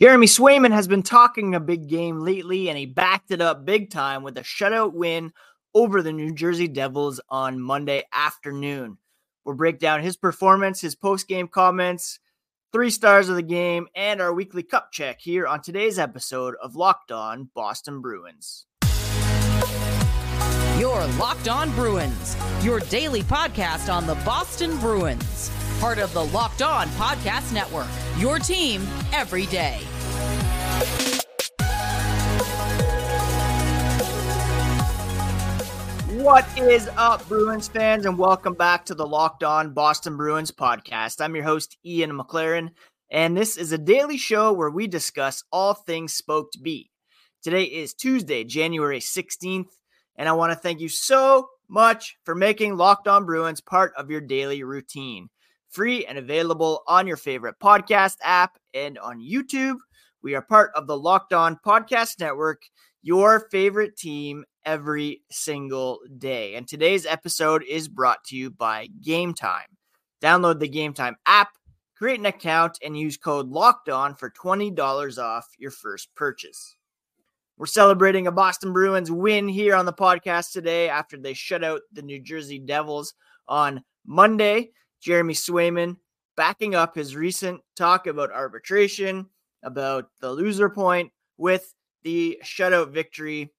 Jeremy Swayman has been talking a big game lately, and he backed it up big time with a shutout win over the New Jersey Devils on Monday afternoon. We'll break down his performance, his post game comments, three stars of the game, and our weekly cup check here on today's episode of Locked On Boston Bruins. Your Locked On Bruins, your daily podcast on the Boston Bruins, part of the Locked On Podcast Network, your team every day. What is up, Bruins fans, and welcome back to the Locked On Boston Bruins podcast. I'm your host, Ian McLaren, and this is a daily show where we discuss all things Spoked B. Today is Tuesday, January 16th, and I want to thank you so much for making Locked On Bruins part of your daily routine. Free and available on your favorite podcast app and on YouTube. We are part of the Locked On Podcast Network, your favorite team every single day. And today's episode is brought to you by Game Time. Download the Game Time app, create an account, and use code Locked On for $20 off your first purchase. We're celebrating a Boston Bruins win here on the podcast today after they shut out the New Jersey Devils on Monday. Jeremy Swayman backing up his recent talk about arbitration about the loser point with the shutout victory.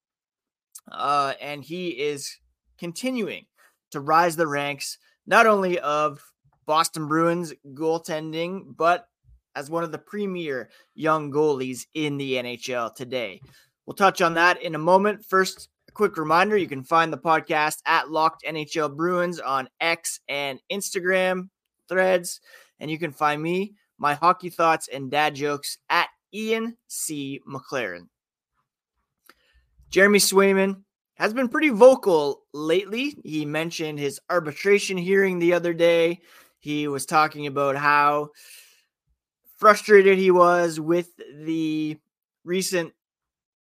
Uh, and he is continuing to rise the ranks, not only of Boston Bruins goaltending, but as one of the premier young goalies in the NHL today. We'll touch on that in a moment. First, a quick reminder you can find the podcast at Locked NHL Bruins on X and Instagram threads. And you can find me, my hockey thoughts and dad jokes at Ian C. McLaren. Jeremy Swayman has been pretty vocal lately. He mentioned his arbitration hearing the other day. He was talking about how frustrated he was with the recent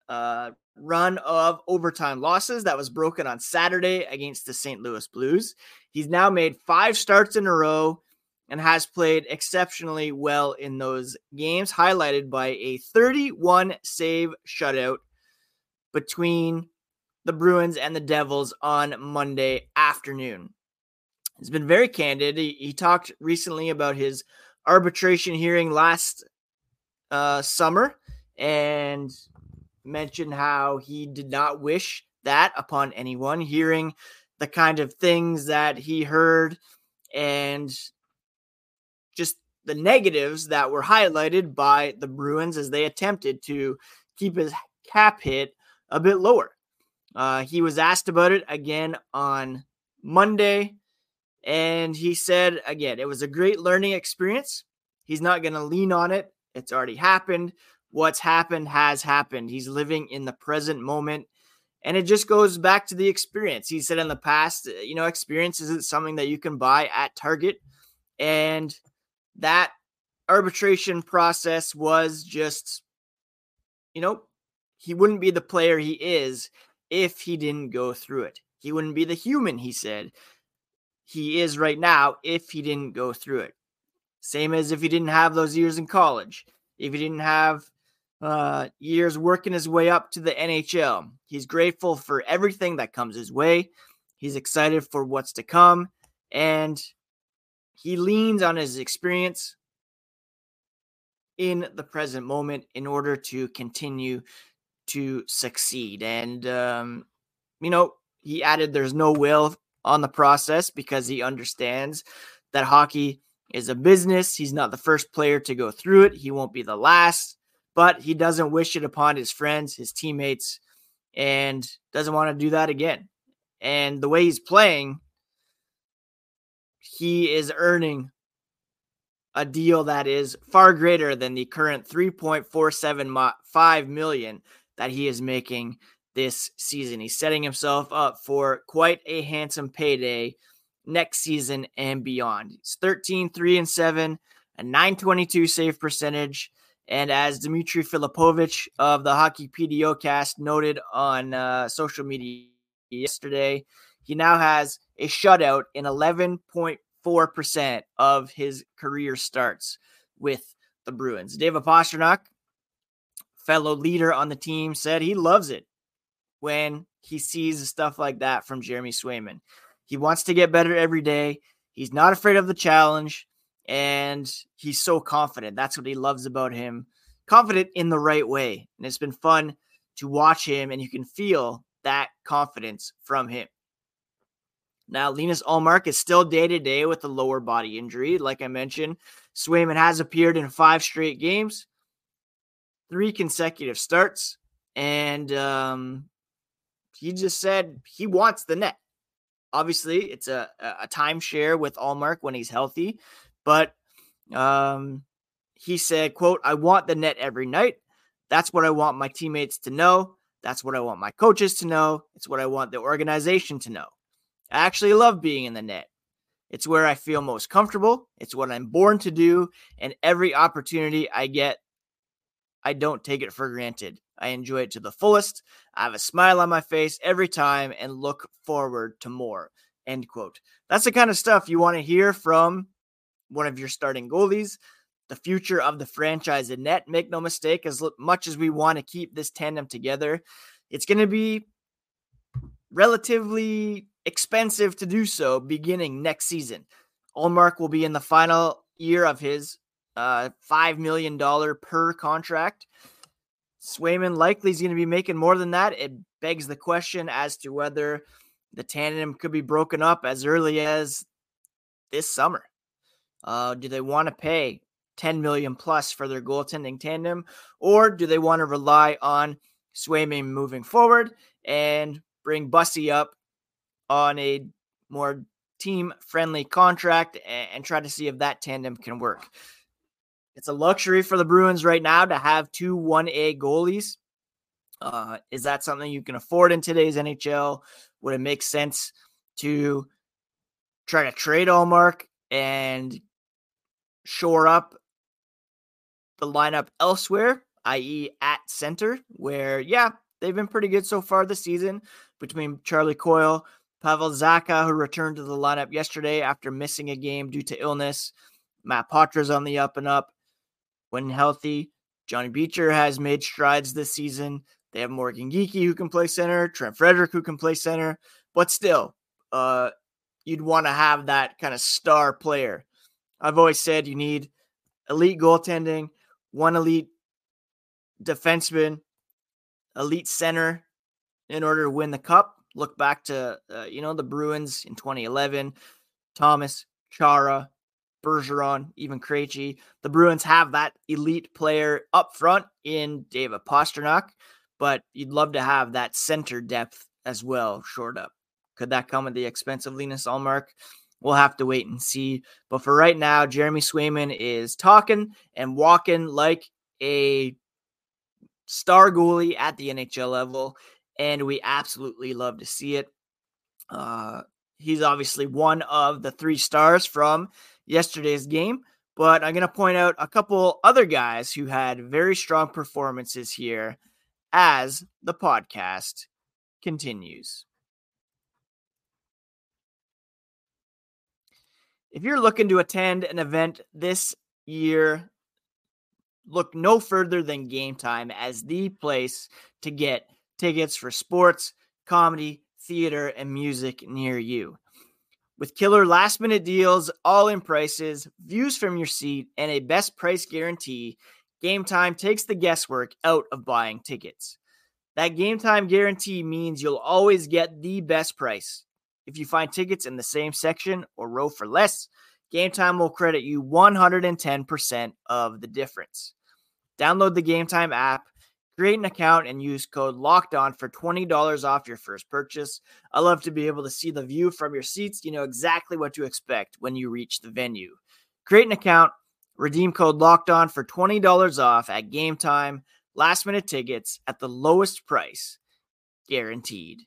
uh, run of overtime losses that was broken on Saturday against the St. Louis Blues. He's now made five starts in a row and has played exceptionally well in those games, highlighted by a 31 save shutout between the Bruins and the Devils on Monday afternoon. He's been very candid. He, he talked recently about his arbitration hearing last uh, summer and mentioned how he did not wish that upon anyone, hearing the kind of things that he heard and the negatives that were highlighted by the Bruins as they attempted to keep his cap hit a bit lower. Uh, he was asked about it again on Monday, and he said again, it was a great learning experience. He's not going to lean on it. It's already happened. What's happened has happened. He's living in the present moment. And it just goes back to the experience. He said in the past, you know, experience isn't something that you can buy at Target. And that arbitration process was just, you know, he wouldn't be the player he is if he didn't go through it. He wouldn't be the human, he said, he is right now if he didn't go through it. Same as if he didn't have those years in college, if he didn't have uh, years working his way up to the NHL. He's grateful for everything that comes his way. He's excited for what's to come. And he leans on his experience in the present moment in order to continue to succeed. And, um, you know, he added there's no will on the process because he understands that hockey is a business. He's not the first player to go through it, he won't be the last, but he doesn't wish it upon his friends, his teammates, and doesn't want to do that again. And the way he's playing, he is earning a deal that is far greater than the current 3.475 million that he is making this season. He's setting himself up for quite a handsome payday next season and beyond. He's 13 3 and 7, a 922 save percentage. And as Dmitry Filipovic of the Hockey PDO cast noted on uh, social media yesterday, he now has a shutout in 11.4% of his career starts with the Bruins. David Pastrnak fellow leader on the team, said he loves it when he sees stuff like that from Jeremy Swayman. He wants to get better every day. He's not afraid of the challenge and he's so confident. That's what he loves about him. Confident in the right way. And it's been fun to watch him, and you can feel that confidence from him. Now, Linus Ullmark is still day to day with a lower body injury. Like I mentioned, Swayman has appeared in five straight games, three consecutive starts, and um, he just said he wants the net. Obviously, it's a, a timeshare with Ullmark when he's healthy, but um, he said, quote, I want the net every night. That's what I want my teammates to know. That's what I want my coaches to know. It's what I want the organization to know. I actually love being in the net. It's where I feel most comfortable. It's what I'm born to do. And every opportunity I get, I don't take it for granted. I enjoy it to the fullest. I have a smile on my face every time and look forward to more. End quote. That's the kind of stuff you want to hear from one of your starting goalies the future of the franchise in net. Make no mistake, as much as we want to keep this tandem together, it's going to be relatively expensive to do so beginning next season. Ullmark will be in the final year of his uh, $5 million per contract. Swayman likely is going to be making more than that. It begs the question as to whether the tandem could be broken up as early as this summer. Uh, do they want to pay 10 million plus for their goaltending tandem, or do they want to rely on Swayman moving forward and bring Bussi up on a more team friendly contract and, try to see if that tandem can work? It's a luxury for the Bruins right now to have two 1A goalies. Uh, is that something you can afford in today's NHL? Would it make sense to try to trade Ullmark and shore up the lineup elsewhere, i.e., at center, where, yeah, they've been pretty good so far this season between Charlie Coyle, Pavel Zacha, who returned to the lineup yesterday after missing a game due to illness. Matt Poitras on the up and up. When healthy, Johnny Beecher has made strides this season. They have Morgan Geekie who can play center, Trent Frederic who can play center, but still, uh, you'd want to have that kind of star player. I've always said you need elite goaltending one elite defenseman, elite center in order to win the cup. Look back to, uh, you know, the Bruins in 2011, Thomas, Chara, Bergeron, even Krejci. The Bruins have that elite player up front in David Pastrnak, but you'd love to have that center depth as well shored up. Could that come at the expense of Linus Ullmark? We'll have to wait and see. But for right now, Jeremy Swayman is talking and walking like a star goalie at the NHL level, and we absolutely love to see it. Uh, he's obviously one of the three stars from yesterday's game, but I'm going to point out a couple other guys who had very strong performances here as the podcast continues. If you're looking to attend an event this year, look no further than Game Time as the place to get tickets for sports, comedy, theater, and music near you. With killer last minute deals, all in prices, views from your seat, and a best price guarantee, Game Time takes the guesswork out of buying tickets. That Game Time guarantee means you'll always get the best price. If you find tickets in the same section or row for less, Game Time will credit you 110% of the difference. Download the Game Time app, create an account, and use code Locked On for $20 off your first purchase. I love to be able to see the view from your seats. You know exactly what to expect when you reach the venue. Create an account, redeem code Locked On for $20 off at Game Time. Last minute tickets at the lowest price, guaranteed.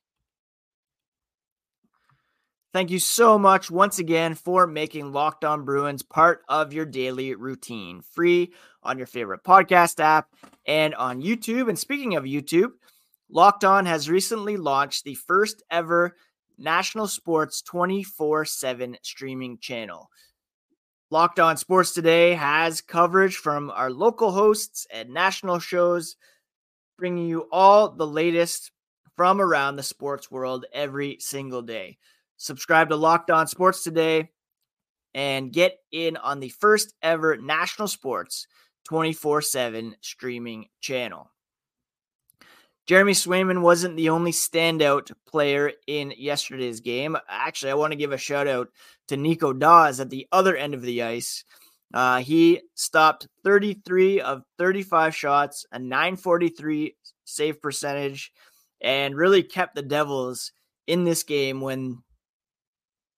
Thank you so much once again for making Locked On Bruins part of your daily routine. Free on your favorite podcast app and on YouTube. And speaking of YouTube, Locked On has recently launched the first ever national sports 24 7 streaming channel. Locked On Sports Today has coverage from our local hosts and national shows bringing you all the latest from around the sports world every single day. Subscribe to Locked On Sports today and get in on the first ever national sports 24 7 streaming channel. Jeremy Swayman wasn't the only standout player in yesterday's game. Actually, I want to give a shout out to Nico Daws at the other end of the ice. Uh, he stopped 33 of 35 shots, a 943 save percentage, and really kept the Devils in this game when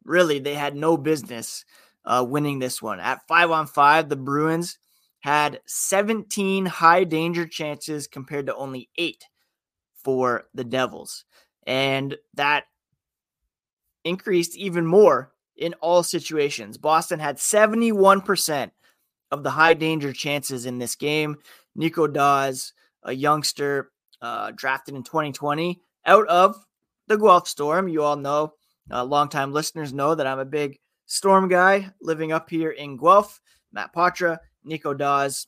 really they had no business uh, winning this one. At five on five, the Bruins had 17 high danger chances compared to only eight for the Devils. And that increased even more in all situations. Boston had 71% of the high danger chances in this game. Nico Daws, a youngster uh, drafted in 2020 out of the Guelph Storm. You all know, uh, longtime listeners know that I'm a big Storm guy living up here in Guelph. Matt Poitras, Nico Daws,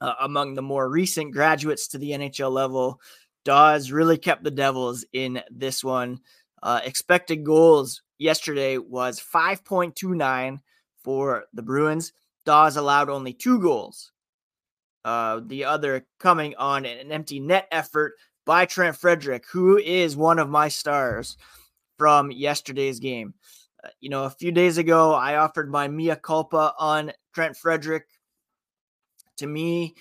uh, among the more recent graduates to the NHL level. Daws really kept the Devils in this one. Uh, expected goals yesterday was 5.29 for the Bruins. Daws allowed only two goals. Uh, the other coming on an empty net effort by Trent Frederic, who is one of my stars from yesterday's game. Uh, you know, a few days ago, I offered my mea culpa on Trent Frederic. To me,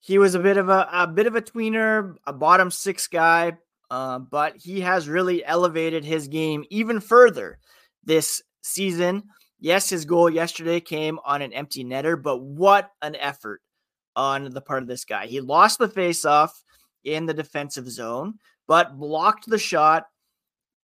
he was a bit of a, a bit of a tweener, a bottom six guy, uh, but he has really elevated his game even further this season. Yes, his goal yesterday came on an empty netter, but what an effort on the part of this guy. He lost the faceoff in the defensive zone, but blocked the shot.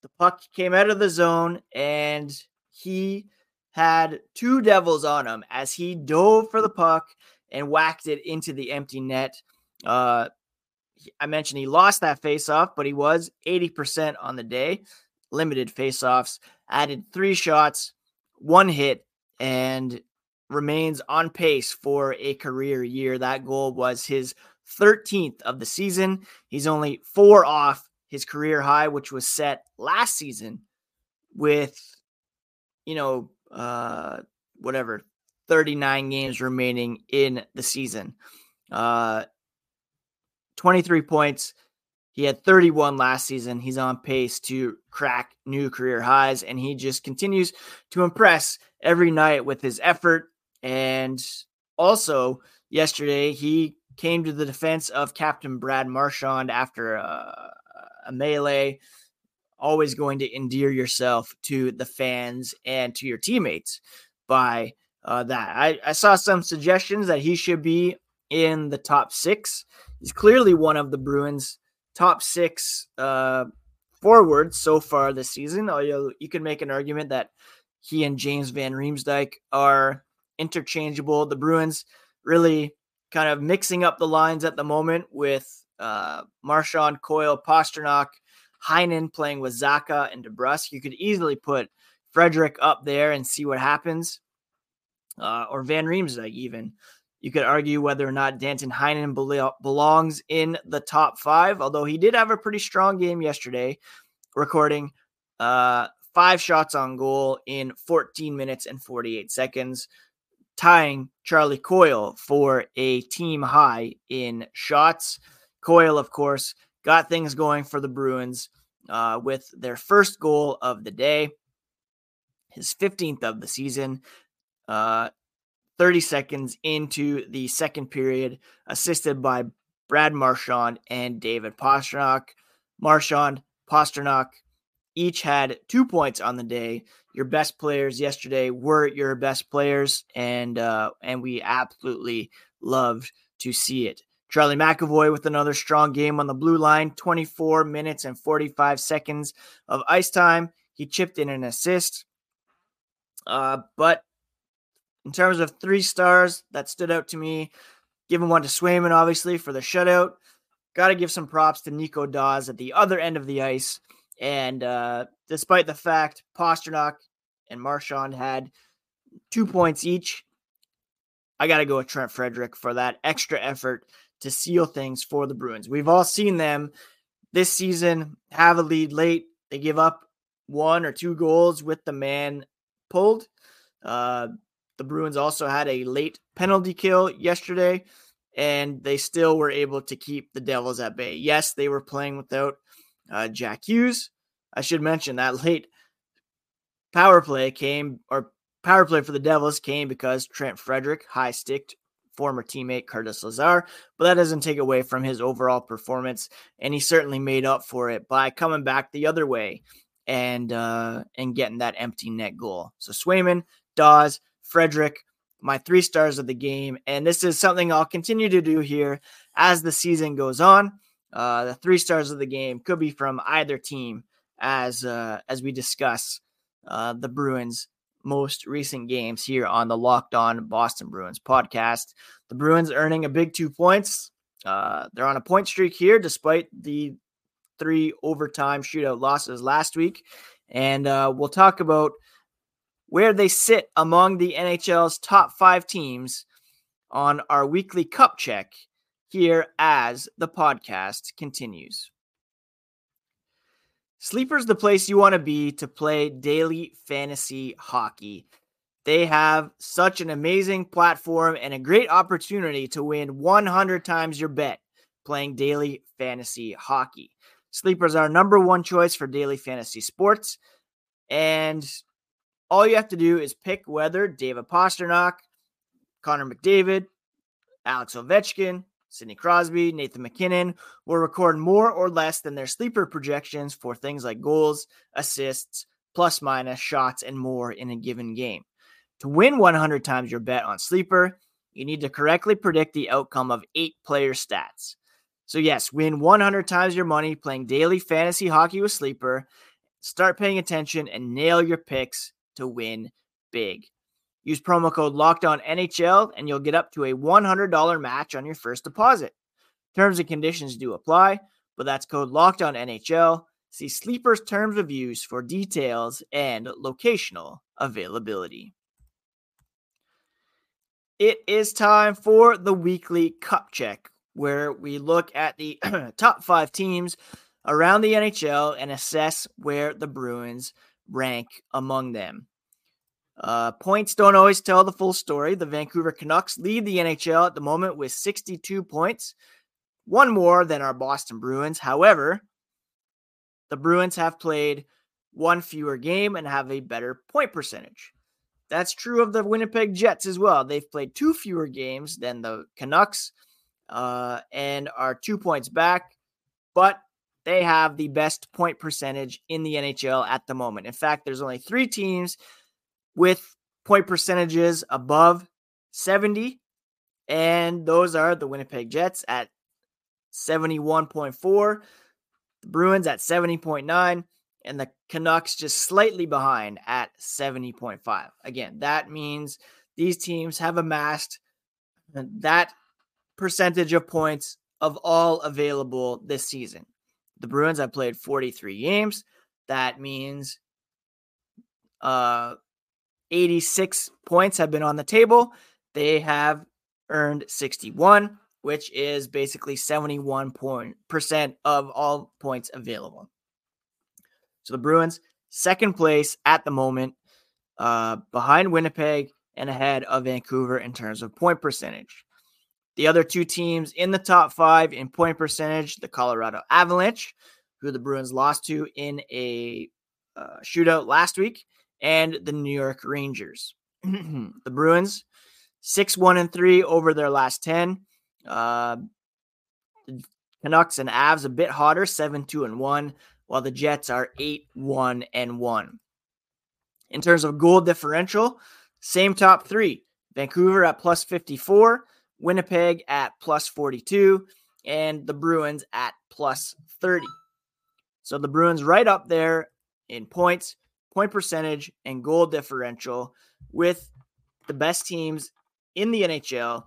The puck came out of the zone, and he had two devils on him as he dove for the puck and whacked it into the empty net. Uh, I mentioned he lost that faceoff, but he was 80% on the day. Limited faceoffs, added three shots, one hit, and remains on pace for a career year. That goal was his 13th of the season. He's only four off his career high, which was set last season with, you know, uh, whatever, 39 games remaining in the season. Uh, 23 points. He had 31 last season. He's on pace to crack new career highs, and he just continues to impress every night with his effort. And also, yesterday, he came to the defense of Captain Brad Marchand after a, a melee. Always going to endear yourself to the fans and to your teammates by uh, that. I, I saw some suggestions that he should be in the top six He's clearly one of the Bruins' top six uh, forwards so far this season. Although you can make an argument that he and James Van Riemsdyk are interchangeable. The Bruins really kind of mixing up the lines at the moment with uh, Marchand, Coyle, Pastrnak, Heinen playing with Zacha and DeBrusk. You could easily put Frederic up there and see what happens, uh, or Van Riemsdyk even. You could argue whether or not Danton Heinen belongs in the top five, although he did have a pretty strong game yesterday, recording uh, five shots on goal in 14 minutes and 48 seconds, tying Charlie Coyle for a team high in shots. Coyle, of course, got things going for the Bruins uh, with their first goal of the day, his 15th of the season. Uh, 30 seconds into the second period, assisted by Brad Marchand and David Pastrnak. Marchand, Pastrnak each had two points on the day. Your best players yesterday were your best players, and uh, and we absolutely loved to see it. Charlie McAvoy with another strong game on the blue line, 24 minutes and 45 seconds of ice time. He chipped in an assist. Uh, but in terms of three stars that stood out to me, giving one to Swayman, obviously, for the shutout. Got to give some props to Nico Daws at the other end of the ice. And uh, despite the fact Pastrnak and Marchand had two points each, I got to go with Trent Frederic for that extra effort to seal things for the Bruins. We've all seen them this season have a lead late. They give up one or two goals with the man pulled. Uh, the Bruins also had a late penalty kill yesterday, and they still were able to keep the Devils at bay. Yes, they were playing without uh, Jack Hughes. I should mention that late power play came, or power play for the Devils came because Trent Frederic high sticked former teammate Curtis Lazar, but that doesn't take away from his overall performance. And he certainly made up for it by coming back the other way and uh, and getting that empty net goal. So Swayman, Daws, Frederic, my three stars of the game, and this is something I'll continue to do here as the season goes on. Uh, the three stars of the game could be from either team, as uh, as we discuss uh, the Bruins most recent games here on the Locked On Boston Bruins podcast. The Bruins earning a big two points. Uh, they're on a point streak here, despite the three overtime shootout losses last week. And uh, we'll talk about where they sit among the NHL's top five teams on our weekly cup check here as the podcast continues. Sleeper's the place you want to be to play daily fantasy hockey. They have such an amazing platform and a great opportunity to win 100 times your bet playing daily fantasy hockey. Sleepers are number one choice for daily fantasy sports. And all you have to do is pick whether David Pastrnak, Connor McDavid, Alex Ovechkin, Sidney Crosby, Nathan MacKinnon will record more or less than their sleeper projections for things like goals, assists, plus minus, shots, and more in a given game. To win 100 times your bet on sleeper, you need to correctly predict the outcome of eight player stats. So, yes, win 100 times your money playing daily fantasy hockey with sleeper. Start paying attention and nail your picks to win big. Use promo code LOCKEDON NHL and you'll get up to a $100 match on your first deposit. Terms and conditions do apply, but that's code LOCKEDON NHL. See Sleeper's terms of use for details and locational availability. It is time for the weekly cup check, where we look at the top five teams around the NHL and assess where the Bruins rank among them. Uh, points don't always tell the full story. The Vancouver Canucks lead the NHL at the moment with 62 points, one more than our Boston Bruins. However, the Bruins have played one fewer game and have a better point percentage. That's true of the Winnipeg Jets as well. They've played two fewer games than the Canucks uh, and are two points back, but they have the best point percentage in the NHL at the moment. In fact, there's only three teams with point percentages above 70. And those are the Winnipeg Jets at 71.4, the Bruins at 70.9, and the Canucks just slightly behind at 70.5. Again, that means these teams have amassed that percentage of points of all available this season. The Bruins have played 43 games. That means uh, 86 points have been on the table. They have earned 61, which is basically 71% of all points available. So the Bruins, second place at the moment, uh, behind Winnipeg and ahead of Vancouver in terms of point percentage. The other two teams in the top five in point percentage, the Colorado Avalanche, who the Bruins lost to in a uh, shootout last week, and the New York Rangers. the Bruins, 6 1 and 3 over their last 10. Uh, Canucks and Avs a bit hotter, 7 2 and 1, while the Jets are 8 1 and 1. In terms of goal differential, same top three Vancouver at plus 54, Winnipeg at plus 42, and the Bruins at plus 30. So the Bruins right up there in points point percentage, and goal differential with the best teams in the NHL,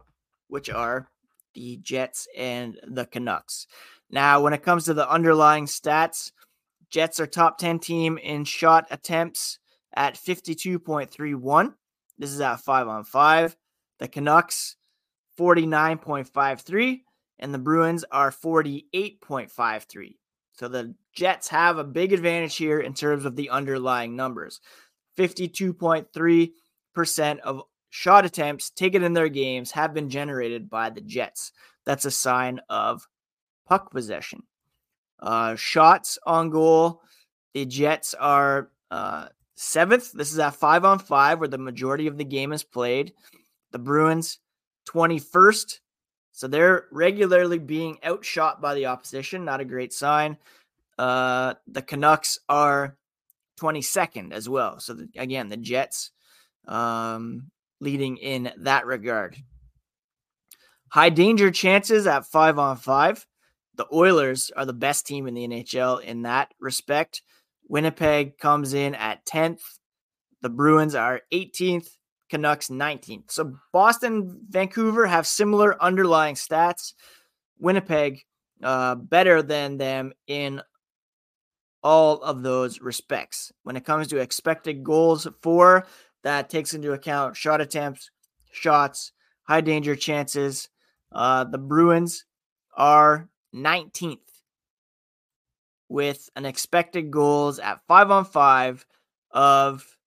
which are the Jets and the Canucks. Now, when it comes to the underlying stats, Jets are top 10 team in shot attempts at 52.31. This is at 5 on 5. The Canucks 49.53 and the Bruins are 48.53. So the Jets have a big advantage here in terms of the underlying numbers. 52.3% of shot attempts taken in their games have been generated by the Jets. That's a sign of puck possession. Uh, shots on goal, the Jets are uh, seventh. This is at five on five, where the majority of the game is played. The Bruins, 21st. So they're regularly being outshot by the opposition. Not a great sign. Uh, the Canucks are 22nd as well. So the, again, the Jets um, leading in that regard. High danger chances at five on five. The Oilers are the best team in the NHL in that respect. Winnipeg comes in at 10th. The Bruins are 18th. Canucks 19th. So Boston, Vancouver have similar underlying stats. Winnipeg uh, better than them in all of those respects. When it comes to expected goals for, that takes into account shot attempts, shots, high danger chances. Uh, the Bruins are 19th with an expected goals at five on five of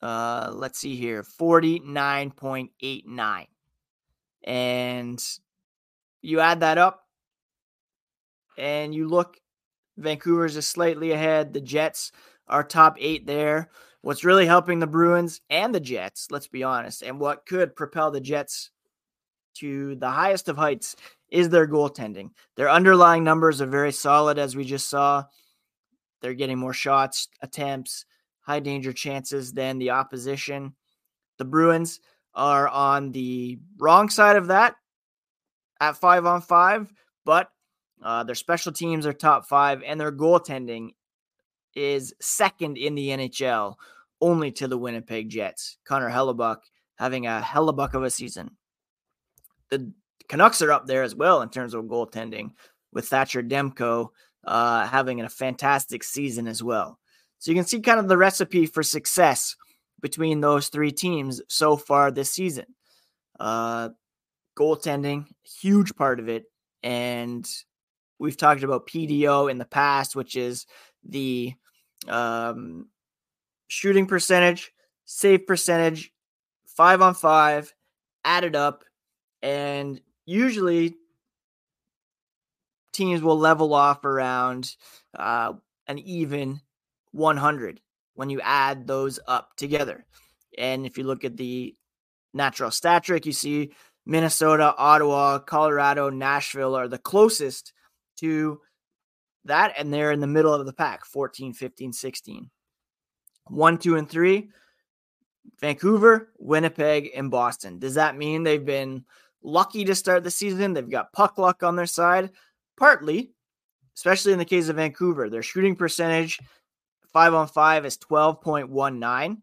uh let's see here 49.89 and you add that up and you look Vancouver's is slightly ahead. The Jets are top eight there. What's really helping the Bruins and the Jets, let's be honest, and what could propel the Jets to the highest of heights is their goaltending. Their underlying numbers are very solid, as we just saw. They're getting more shots, attempts, high danger chances than the opposition. The Bruins are on the wrong side of that at five on five, but uh, their special teams are top five, and their goaltending is second in the NHL, only to the Winnipeg Jets. Connor Hellebuyck having a Hellebuyck of a season. The Canucks are up there as well in terms of goaltending, with Thatcher Demko uh, having a fantastic season as well. So you can see kind of the recipe for success between those three teams so far this season. Uh, goaltending, huge part of it, and we've talked about PDO in the past, which is the um, shooting percentage, save percentage, five on five, added up, and usually teams will level off around uh, an even 100 when you add those up together. And if you look at the natural stat trick, you see Minnesota, Ottawa, Colorado, Nashville are the closest to that, and they're in the middle of the pack 14, 15, 16. One, two, and three Vancouver, Winnipeg, and Boston. Does that mean they've been lucky to start the season? They've got puck luck on their side? Partly, especially in the case of Vancouver. Their shooting percentage, five on five, is 12.19,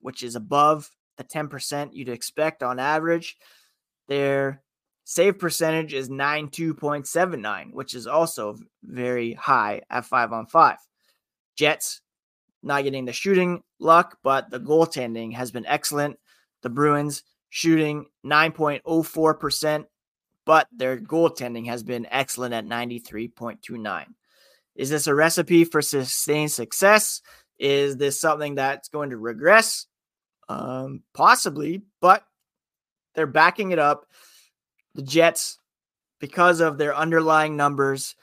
which is above the 10% you'd expect on average. Their Save percentage is 92.79, which is also very high at five on five. Jets not getting the shooting luck, but the goaltending has been excellent. The Bruins shooting 9.04%, but their goaltending has been excellent at 93.29. Is this a recipe for sustained success? Is this something that's going to regress? Um, possibly, but they're backing it up the Jets, because of their underlying numbers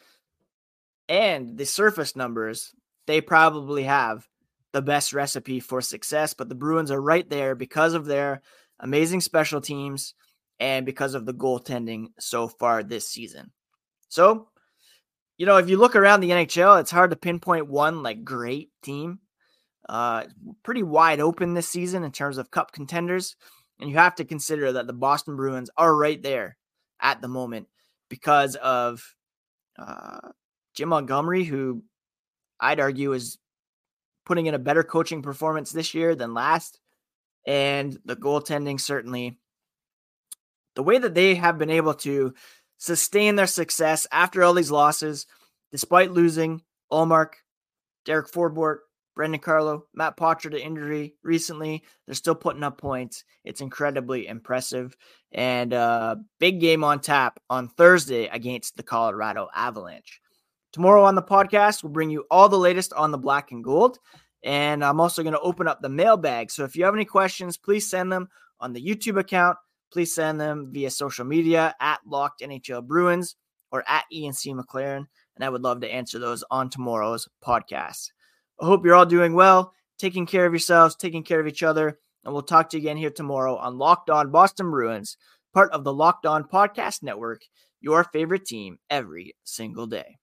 and the surface numbers, they probably have the best recipe for success. But the Bruins are right there because of their amazing special teams and because of the goaltending so far this season. So, you know, if you look around the NHL, it's hard to pinpoint one like great team. Uh, pretty wide open this season in terms of cup contenders. And you have to consider that the Boston Bruins are right there at the moment because of uh, Jim Montgomery, who I'd argue is putting in a better coaching performance this year than last. And the goaltending certainly, the way that they have been able to sustain their success after all these losses, despite losing Ullmark, Derek Forbort, Brandon Carlo, Matt Poitras to injury recently. They're still putting up points. It's incredibly impressive. And uh, big game on tap on Thursday against the Colorado Avalanche. Tomorrow on the podcast, we'll bring you all the latest on the black and gold. And I'm also going to open up the mailbag. So if you have any questions, please send them on the YouTube account. Please send them via social media at Locked NHL Bruins or at Ian C. McLaren. And I would love to answer those on tomorrow's podcast. I hope you're all doing well, taking care of yourselves, taking care of each other. And we'll talk to you again here tomorrow on Locked On Boston Bruins, part of the Locked On Podcast Network, your favorite team every single day.